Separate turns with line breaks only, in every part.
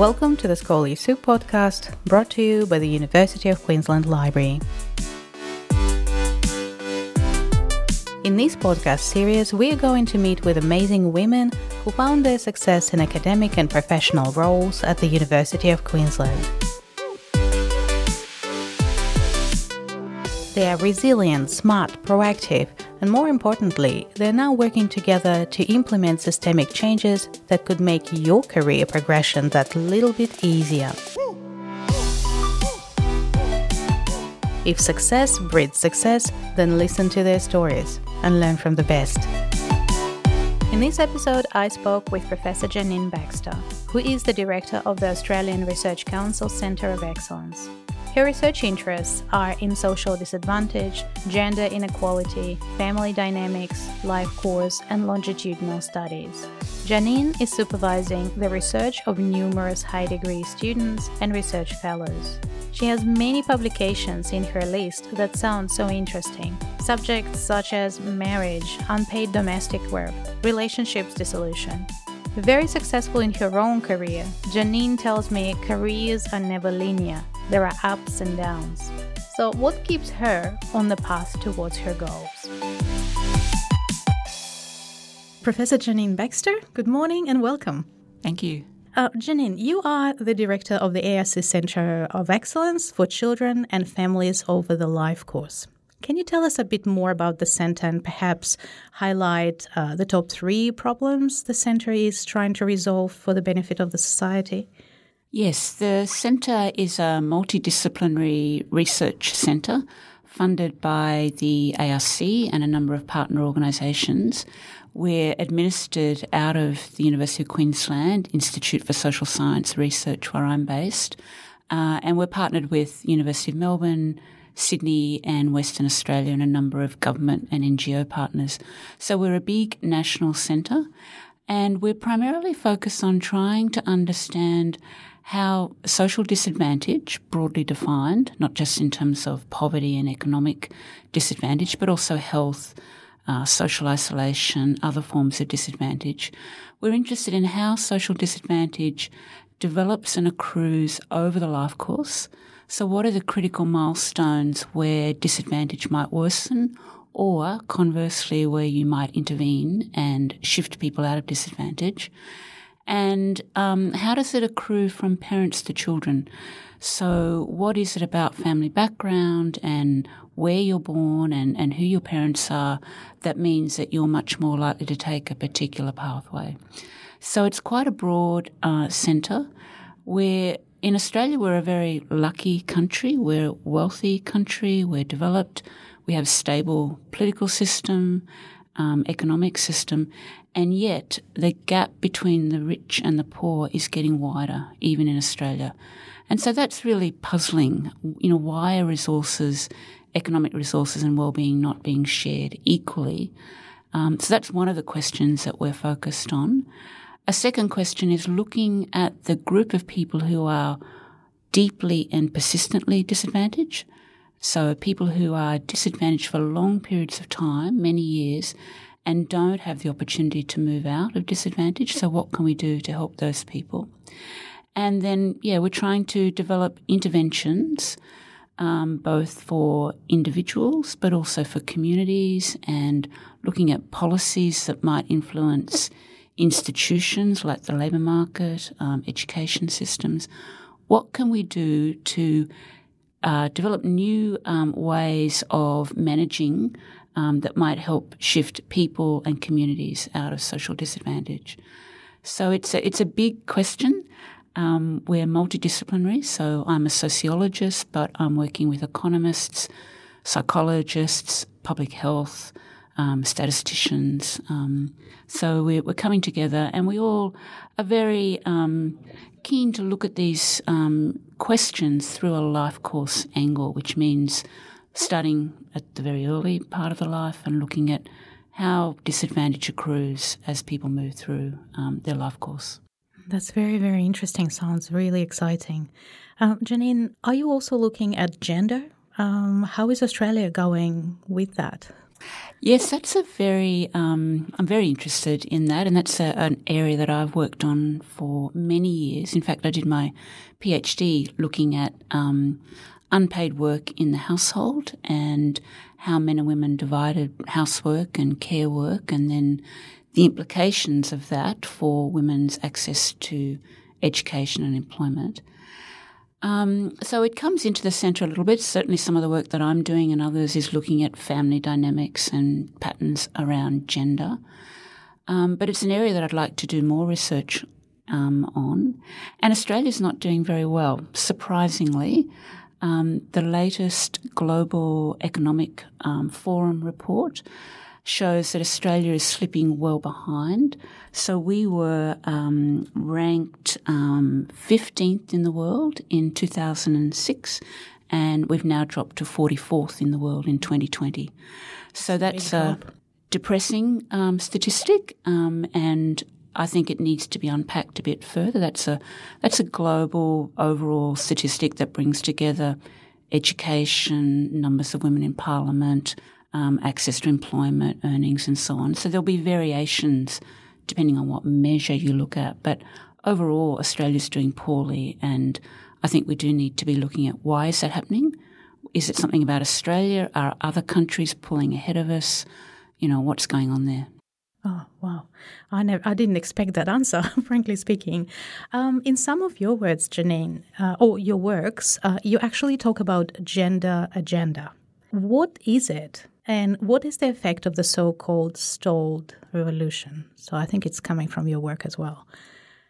Welcome to the Scholarly Soup podcast, brought to you by the University of Queensland Library. In this podcast series, we are going to meet with amazing women who found their success in academic and professional roles at the University of Queensland. They are resilient, smart, proactive, and more importantly, they're now working together to implement systemic changes that could make your career progression that little bit easier. If success breeds success, then listen to their stories and learn from the best. In this episode, I spoke with Professor Janeen Baxter, who is the director of the Australian Research Council Centre of Excellence. Her research interests are in social disadvantage, gender inequality, family dynamics, life course, and longitudinal studies. Janeen is supervising the research of numerous high degree students and research fellows. She has many publications in her list that sound so interesting. Subjects such as marriage, unpaid domestic work, relationships dissolution. Very successful in her own career, Janeen tells me careers are never linear there are ups and downs. So, what keeps her on the path towards her goals? Professor Janeen Baxter, good morning and welcome.
Thank you.
Uh, Janeen, you are the director of the ARC Centre of Excellence for Children and Families over the Life course. Can you tell us a bit more about the centre and perhaps highlight uh, the top three problems the centre is trying to resolve for the benefit of the society?
Yes, the centre is a multidisciplinary research centre funded by the ARC and a number of partner organisations. We're administered out of the University of Queensland Institute for Social Science Research, where I'm based, uh, and we're partnered with University of Melbourne, Sydney, and Western Australia, and a number of government and NGO partners. So we're a big national centre, and we're primarily focused on trying to understand how social disadvantage, broadly defined, not just in terms of poverty and economic disadvantage, but also health, uh, social isolation, other forms of disadvantage. We're interested in how social disadvantage develops and accrues over the life course. So, what are the critical milestones where disadvantage might worsen, or conversely, where you might intervene and shift people out of disadvantage? And um, how does it accrue from parents to children? So, what is it about family background and where you're born and, and who your parents are that means that you're much more likely to take a particular pathway? So, it's quite a broad uh, centre where in Australia we're a very lucky country, we're a wealthy country, we're developed, we have a stable political system, um, economic system, and yet the gap between the rich and the poor is getting wider, even in Australia. And so that's really puzzling. You know, why are resources, economic resources and well-being not being shared equally? Um, so that's one of the questions that we're focused on. A second question is looking at the group of people who are deeply and persistently disadvantaged. So people who are disadvantaged for long periods of time, many years, and don't have the opportunity to move out of disadvantage. So what can we do to help those people? And then, yeah, we're trying to develop interventions, um, both for individuals, but also for communities and looking at policies that might influence institutions like the labour market, um, education systems. What can we do to uh, develop new um, ways of managing um, that might help shift people and communities out of social disadvantage. So it's a, it's a big question. Um, we're multidisciplinary, so I'm a sociologist, but I'm working with economists, psychologists, public health, um, statisticians. Um, so we're, we're, coming together, and we all are very um, keen to look at these um, questions through a life course angle, which means studying at the very early part of the life and looking at how disadvantage accrues as people move through um, their life course.
That's very, very interesting. Sounds really exciting. Um, Janeen, are you also looking at gender? How is Australia going with that?
Yes, that's a very, um, I'm very interested in that, and that's a, an area that I've worked on for many years. In fact, I did my PhD looking at um, unpaid work in the household and how men and women divided housework and care work, and then the implications of that for women's access to education and employment. Um, so it comes into the centre a little bit. Certainly, some of the work that I'm doing and others is looking at family dynamics and patterns around gender. Um, but it's an area that I'd like to do more research um, on. And Australia's not doing very well, surprisingly. Um, the latest Global Economic um, Forum report shows that Australia is slipping well behind. So we were um, ranked um, 15th in the world in 2006, and we've now dropped to 44th in the world in 2020. So that's a depressing um, statistic, um, and I think it needs to be unpacked a bit further. That's a that's a global overall statistic that brings together education, numbers of women in parliament, um, access to employment, earnings, and so on. So there'll be variations depending on what measure you look at. But overall, Australia's doing poorly, and I think we do need to be looking at why is that happening. Is it something about Australia? Are other countries pulling ahead of us? You know, what's going on there?
Oh wow! I never, I didn't expect that answer. frankly speaking, um, in some of your words, Janeen, uh, or your works, uh, you actually talk about gender agenda. What is it? And what is the effect of the so called stalled revolution? So I think it's coming from your work as well.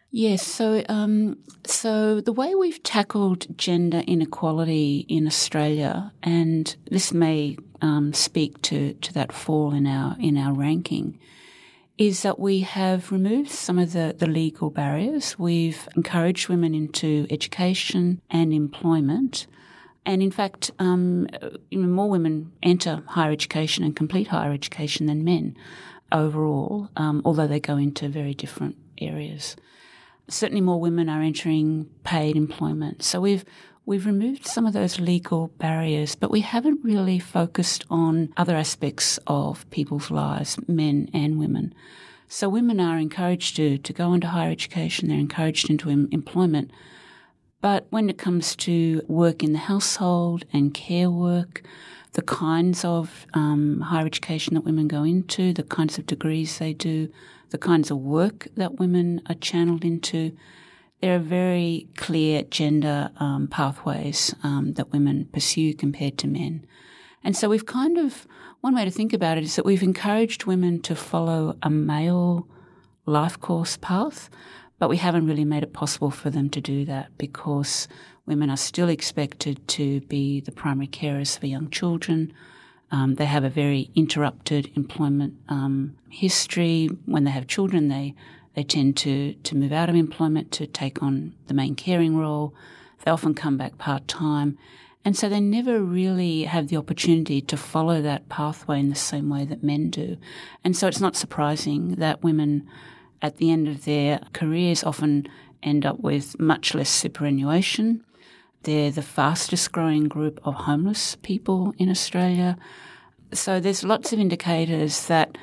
Yes, so um, so the way we've tackled gender inequality in Australia, and this may um, speak to, to that fall in our in our ranking, is that we have removed some of the, the legal barriers. We've encouraged women into education and employment. And in fact, um, more women enter higher education and complete higher education than men overall, um, although they go into very different areas. Certainly, more women are entering paid employment. So we've we've removed some of those legal barriers, but we haven't really focused on other aspects of people's lives, men and women. So women are encouraged to, to go into higher education, they're encouraged into em- employment, but when it comes to work in the household and care work, the kinds of um, higher education that women go into, the kinds of degrees they do, the kinds of work that women are channeled into, there are very clear gender um, pathways um, that women pursue compared to men. And so we've kind of, one way to think about it is that we've encouraged women to follow a male life course path, but we haven't really made it possible for them to do that because women are still expected to be the primary carers for young children. Um, they have a very interrupted employment um, history. When they have children, they they tend to to move out of employment to take on the main caring role. They often come back part time, and so they never really have the opportunity to follow that pathway in the same way that men do. And so it's not surprising that women at the end of their careers often end up with much less superannuation. They're the fastest growing group of homeless people in Australia. So there's lots of indicators that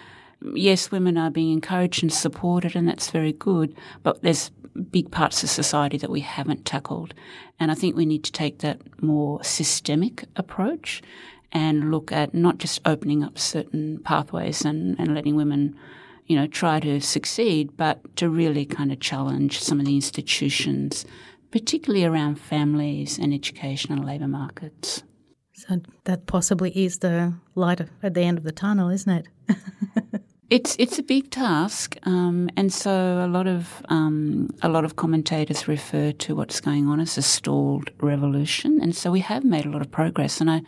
yes, women are being encouraged and supported, and that's very good, but there's big parts of society that we haven't tackled. And I think we need to take that more systemic approach and look at not just opening up certain pathways and, and letting women you know, try to succeed, but to really kind of challenge some of the institutions, particularly around families and education and labour markets.
So that possibly is the light at the end of the tunnel, isn't it?
it's it's a big task, um, and so a lot of um, a lot of commentators refer to what's going on as a stalled revolution, and so we have made a lot of progress, and I.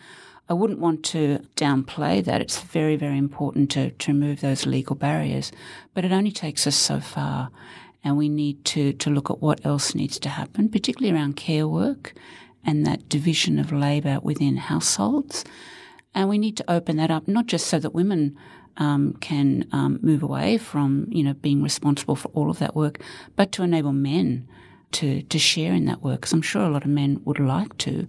I wouldn't want to downplay that. It's very, very important to, to remove those legal barriers, but it only takes us so far. And we need to, to look at what else needs to happen, particularly around care work and that division of labour within households. And we need to open that up, not just so that women um, can um, move away from, you know, being responsible for all of that work, but to enable men to, to share in that work. Because I'm sure a lot of men would like to,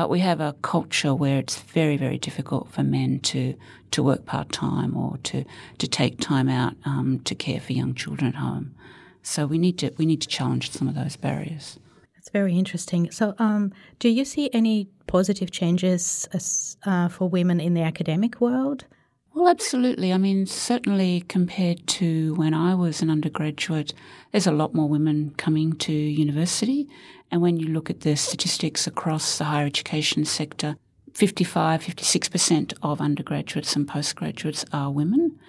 But we have a culture where it's very, very difficult for men to, to work part time or to, to take time out um, to care for young children at home. So we need to we need to challenge some of those barriers.
That's very interesting. So, um, do you see any positive changes as, uh, for women in the academic world?
Well, absolutely. I mean, certainly compared to when I was an undergraduate, there's a lot more women coming to university. And when you look at the statistics across the higher education sector, 55, 56% of undergraduates and postgraduates are women.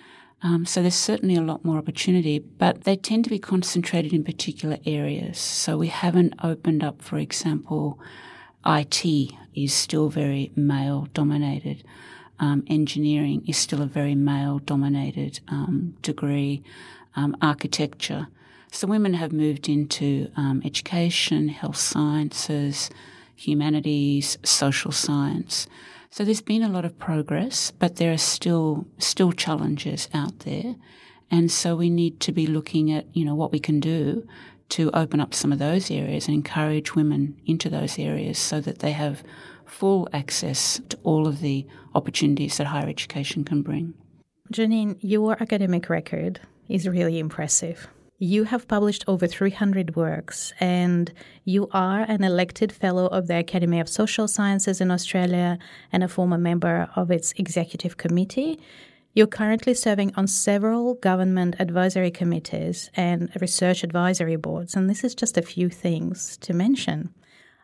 Um, so there's certainly a lot more opportunity, but they tend to be concentrated in particular areas. So we haven't opened up, for example, IT is still very male dominated. Um, engineering is still a very male dominated um, degree. Um, architecture. So women have moved into um, education, health sciences, humanities, social science. So there's been a lot of progress, but there are still still challenges out there. And so we need to be looking at, you know, what we can do to open up some of those areas and encourage women into those areas so that they have full access to all of the opportunities that higher education can bring.
Janeen, your academic record is really impressive. You have published over 300 works, and you are an elected fellow of the Academy of Social Sciences in Australia and a former member of its executive committee. You're currently serving on several government advisory committees and research advisory boards, and this is just a few things to mention.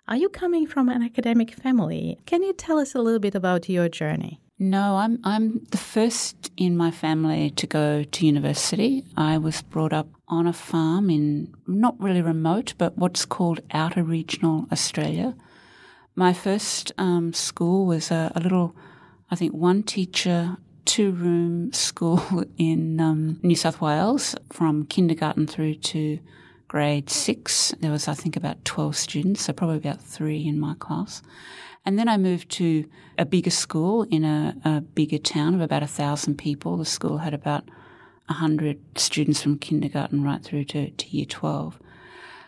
Are you coming from an academic family? Can you tell us a little bit about your journey?
No, I'm I'm the first in my family to go to university. I was brought up on a farm in not really remote, but what's called outer regional Australia. My first um, school was a, a, little, I think, one teacher, two room school in um, New South Wales from kindergarten through to grade six. There was, I think, about 12 students, so probably about three in my class. And then I moved to a bigger school in a, a bigger town of about a thousand people. The school had about a hundred students from kindergarten right through to, to year twelve.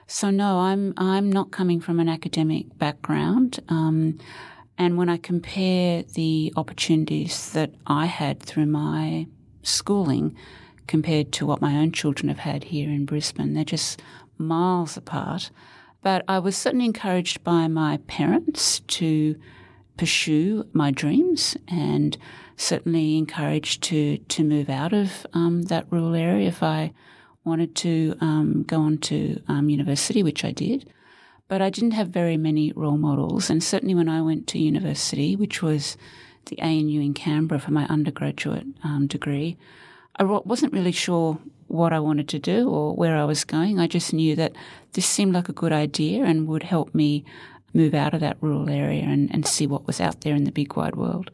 So no, I'm I'm not coming from an academic background. Um, and when I compare the opportunities that I had through my schooling compared to what my own children have had here in Brisbane, they're just miles apart. But I was certainly encouraged by my parents to pursue my dreams and certainly encouraged to, to move out of um, that rural area if I wanted to um, go on to um, university, which I did. But I didn't have very many role models. And certainly when I went to university, which was the ANU in Canberra for my undergraduate um, degree, I wasn't really sure what I wanted to do or where I was going. I just knew that this seemed like a good idea and would help me move out of that rural area and, and see what was out there in the big wide world.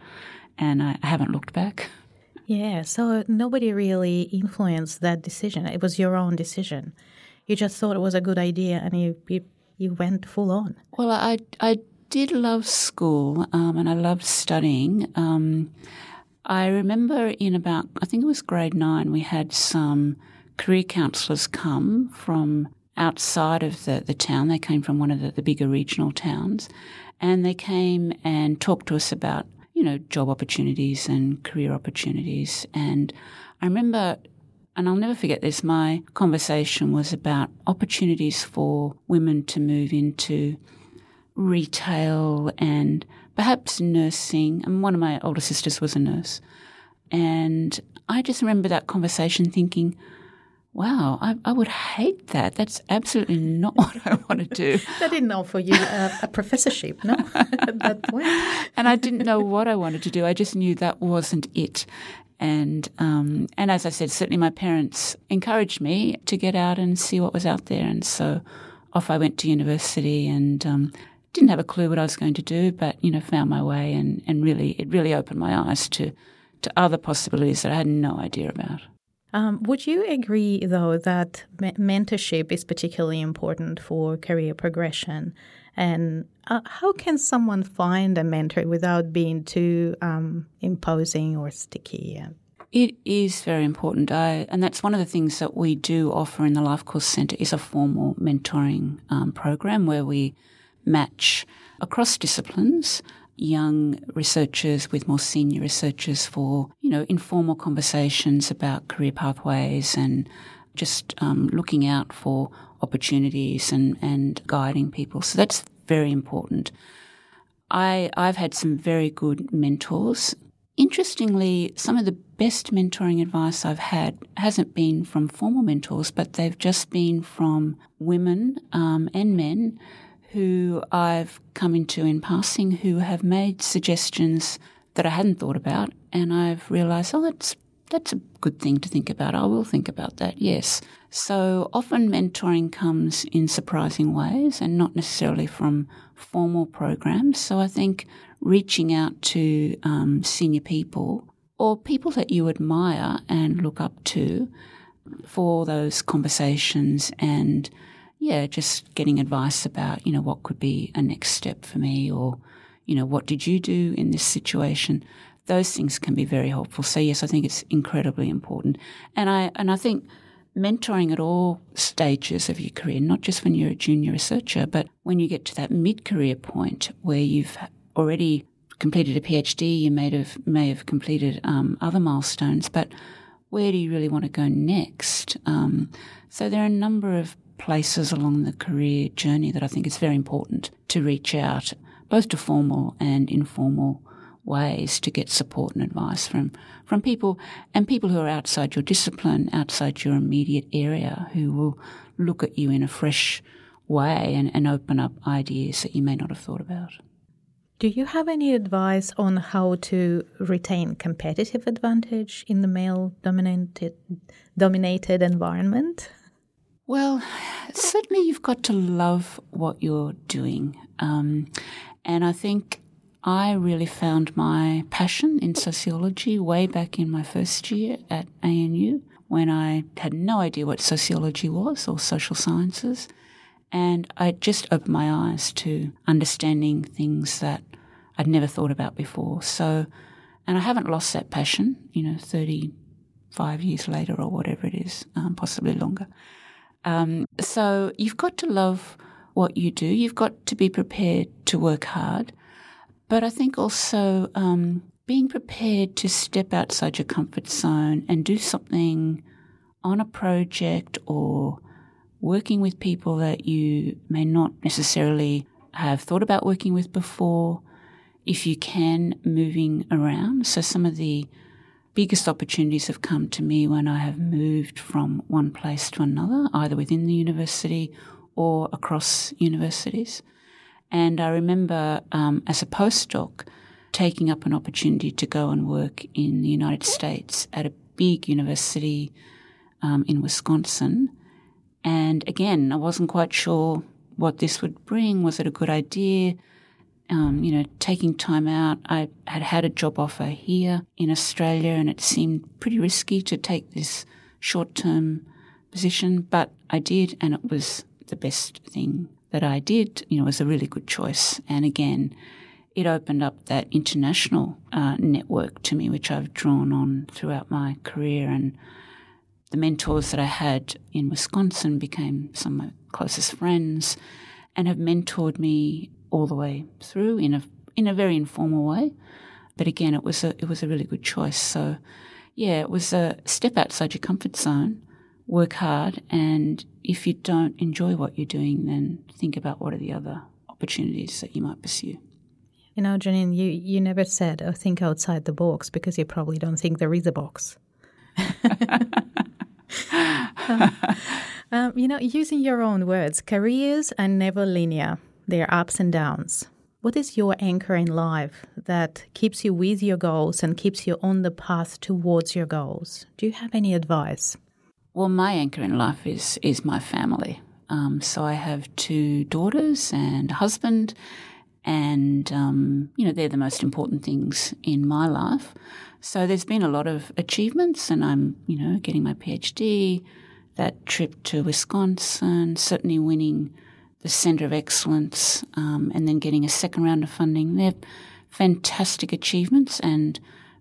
And I, I haven't looked back.
Yeah, so nobody really influenced that decision. It was your own decision. You just thought it was a good idea and you, you, you went full on.
Well, I, I did love school um, and I loved studying. Um, I remember in about, I think it was grade nine, we had some career counsellors come from outside of the, the town. They came from one of the, the bigger regional towns and they came and talked to us about, you know, job opportunities and career opportunities. And I remember, and I'll never forget this, my conversation was about opportunities for women to move into retail and perhaps nursing. And one of my older sisters was a nurse. And I just remember that conversation thinking, wow, I, I would hate that. That's absolutely not what I want to do.
they didn't offer you a, a professorship, no, at that point.
and I didn't know what I wanted to do. I just knew that wasn't it. And um, and as I said, certainly my parents encouraged me to get out and see what was out there. And so off I went to university and um, didn't have a clue what I was going to do, but you know, found my way and, and really it really opened my eyes to to other possibilities that I had no idea about.
Um, would you agree, though, that me- mentorship is particularly important for career progression? And uh, how can someone find a mentor without being too um, imposing or sticky?
It is very important, I, and that's one of the things that we do offer in the Life Course Centre is a formal mentoring um, program where we match across disciplines young researchers with more senior researchers for, you know, informal conversations about career pathways and just um, looking out for opportunities and, and guiding people. So that's very important. I, I've had some very good mentors. Interestingly, some of the best mentoring advice I've had hasn't been from formal mentors, but they've just been from women um, and men who I've come into in passing who have made suggestions that I hadn't thought about, and I've realised, oh, that's that's a good thing to think about. I will think about that. Yes. So often mentoring comes in surprising ways and not necessarily from formal programs. So I think reaching out to um, senior people or people that you admire and look up to for those conversations and yeah, just getting advice about, you know, what could be a next step for me or, you know, what did you do in this situation? Those things can be very helpful. So yes, I think it's incredibly important. And I and I think mentoring at all stages of your career, not just when you're a junior researcher, but when you get to that mid-career point where you've already completed a PhD, you may have may have completed um, other milestones, but where do you really want to go next? Um, so there are a number of places along the career journey that I think it's very important to reach out, both to formal and informal ways to get support and advice from, from people and people who are outside your discipline, outside your immediate area, who will look at you in a fresh way and, and open up ideas that you may not have thought about.
Do you have any advice on how to retain competitive advantage in the male dominated dominated environment?
Well, certainly you've got to love what you're doing. Um, and I think I really found my passion in sociology way back in my first year at ANU when I had no idea what sociology was or social sciences. And I just opened my eyes to understanding things that I'd never thought about before. So, and I haven't lost that passion, you know, 35 years later or whatever it is, um, possibly longer. Um, so you've got to love what you do. You've got to be prepared to work hard. But I think also um, being prepared to step outside your comfort zone and do something on a project or working with people that you may not necessarily have thought about working with before. If you can, moving around. So some of the biggest opportunities have come to me when I have moved from one place to another, either within the university or across universities. And I remember um, as a postdoc taking up an opportunity to go and work in the United States at a big university um, in Wisconsin. And again, I wasn't quite sure what this would bring. Was it a good idea? Um, you know, taking time out. I had had a job offer here in Australia, and it seemed pretty risky to take this short term position, but I did, and it was the best thing that I did. You know, it was a really good choice. And again, it opened up that international uh, network to me, which I've drawn on throughout my career. And the mentors that I had in Wisconsin became some of my closest friends and have mentored me all the way through in a in a very informal way. But again, it was a it was a really good choice. So, yeah, it was a step outside your comfort zone, work hard, and if you don't enjoy what you're doing, then think about what are the other opportunities that you might pursue.
You know, Janeen, you, you never said oh, think outside the box because you probably don't think there is a box. um, um, you know, using your own words, careers are never linear their ups and downs. What is your anchor in life that keeps you with your goals and keeps you on the path towards your goals? Do you have any advice?
Well, my anchor in life is is my family. Um, so I have two daughters and a husband, and um, you know they're the most important things in my life. So there's been a lot of achievements, and I'm you know getting my PhD, that trip to Wisconsin, certainly winning the Centre of Excellence, um, and then getting a second round of funding. They're fantastic achievements and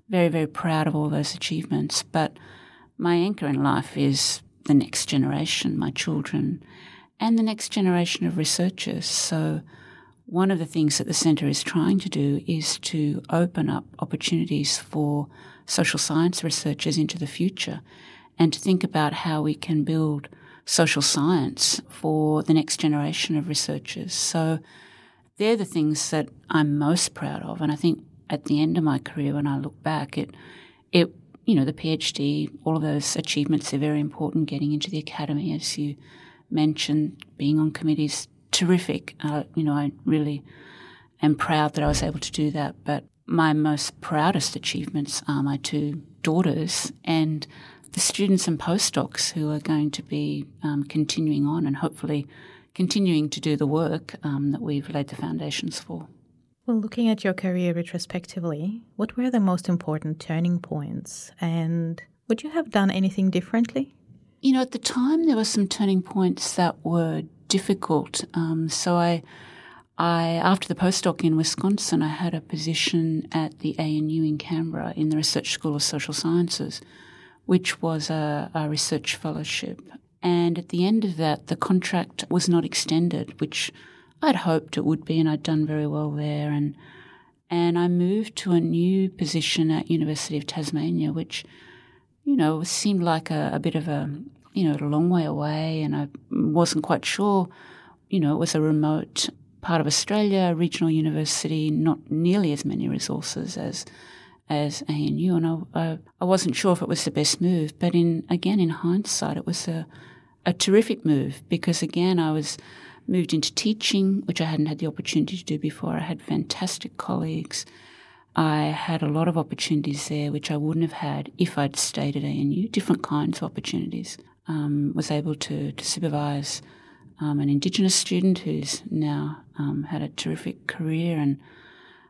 very, very proud of all those achievements. But my anchor in life is the next generation, my children, and the next generation of researchers. So one of the things that the centre is trying to do is to open up opportunities for social science researchers into the future and to think about how we can build social science for the next generation of researchers. So they're the things that I'm most proud of. And I think at the end of my career, when I look back, it, it, you know, the PhD, all of those achievements are very important. Getting into the academy, as you mentioned, being on committees, terrific. Uh, you know, I really am proud that I was able to do that. But my most proudest achievements are my two daughters and the students and postdocs who are going to be um, continuing on and hopefully continuing to do the work um, that we've laid the foundations for.
Well, looking at your career retrospectively, what were the most important turning points? And would you have done anything differently?
You know, at the time, there were some turning points that were difficult. Um, so I, I after the postdoc in Wisconsin, I had a position at the ANU in Canberra in the Research School of Social Sciences, which was a, a research fellowship. And at the end of that, the contract was not extended, which I'd hoped it would be, and I'd done very well there. And and I moved to a new position at University of Tasmania, which you know seemed like a, a bit of a you know a long way away, and I wasn't quite sure. You know, it was a remote part of Australia, a regional university, not nearly as many resources as as ANU, and I, I, I wasn't sure if it was the best move. But in again, in hindsight, it was a a terrific move because again, I was moved into teaching, which I hadn't had the opportunity to do before. I had fantastic colleagues. I had a lot of opportunities there, which I wouldn't have had if I'd stayed at ANU, different kinds of opportunities. Um, was able to, to supervise um, an Indigenous student who's now um, had a terrific career. And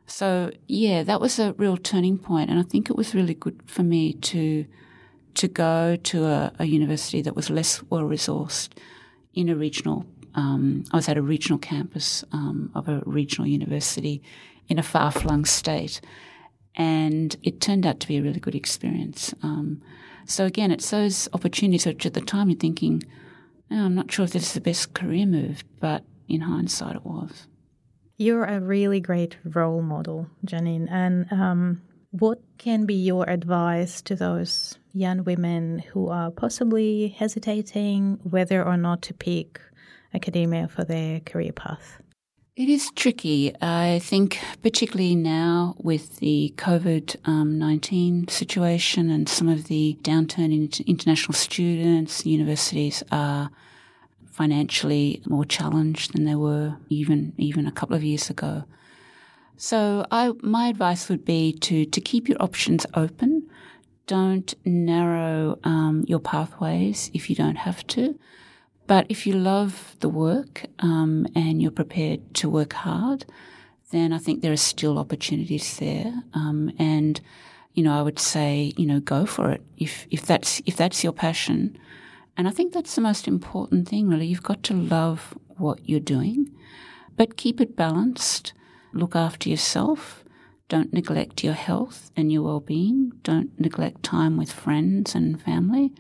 so, yeah, that was a real turning. And I think it was really good for me to to go to a, a university that was less well resourced in a regional. Um, I was at a regional campus um, of a regional university in a far flung state, and it turned out to be a really good experience. Um, so again, it's those opportunities which at the time you're thinking, oh, I'm not sure if this is the best career move, but in hindsight, it was.
You're a really great role model, Janeen, and um, what can be your advice to those young women who are possibly hesitating whether or not to pick academia for their career path?
It is tricky. I think, particularly now with the COVID um, 19 situation and some of the downturn in international students, universities are financially more challenged than they were even even a couple of years ago. So I, my advice would be to, to keep your options open. Don't narrow um, your pathways if you don't have to. But if you love the work um, and you're prepared to work hard, then I think there are still opportunities there. Um, and you know, I would say, you know, go for it if if that's if that's your passion. And I think that's the most important thing, really. You've got to love what you're doing, but keep it balanced look after yourself. Don't neglect your health and your well being. Don't neglect time with friends and family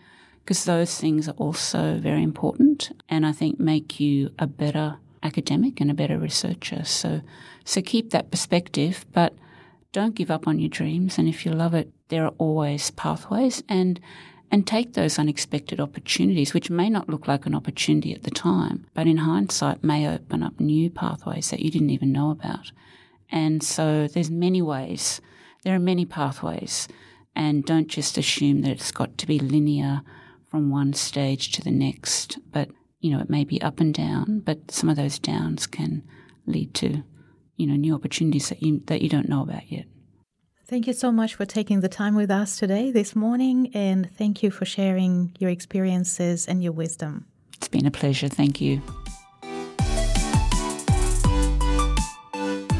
because those things are also very important and I think make you a better academic and a better researcher. So, so keep that perspective, but don't give up on your dreams. And if you love it, there are always pathways and and take those unexpected opportunities, which may not look like an opportunity at the time, but in hindsight may open up new pathways that you didn't even know about. And so there's many ways, there are many pathways, and don't just assume that it's got to be linear from one stage to the next, but you know, it may be up and down, but some of those downs can lead to, you know, new opportunities that you that you don't know about yet.
Thank you so much for taking the time with us today, this morning, and thank you for sharing your experiences and your wisdom.
It's been a pleasure. Thank you.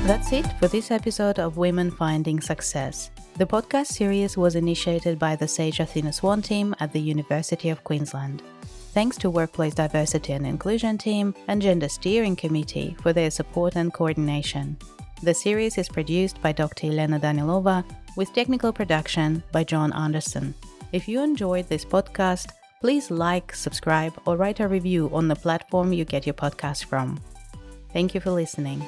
That's it for this episode of Women Finding Success. The podcast series was initiated by the Sage Athena Swan team at the University of Queensland. Thanks to Workplace Diversity and Inclusion team and Gender Steering Committee for their support and coordination. The series is produced by Dr. Elena Danilova with technical production by John Anderson. If you enjoyed this podcast, please like, subscribe, or write a review on the platform you get your podcast from. Thank you for listening.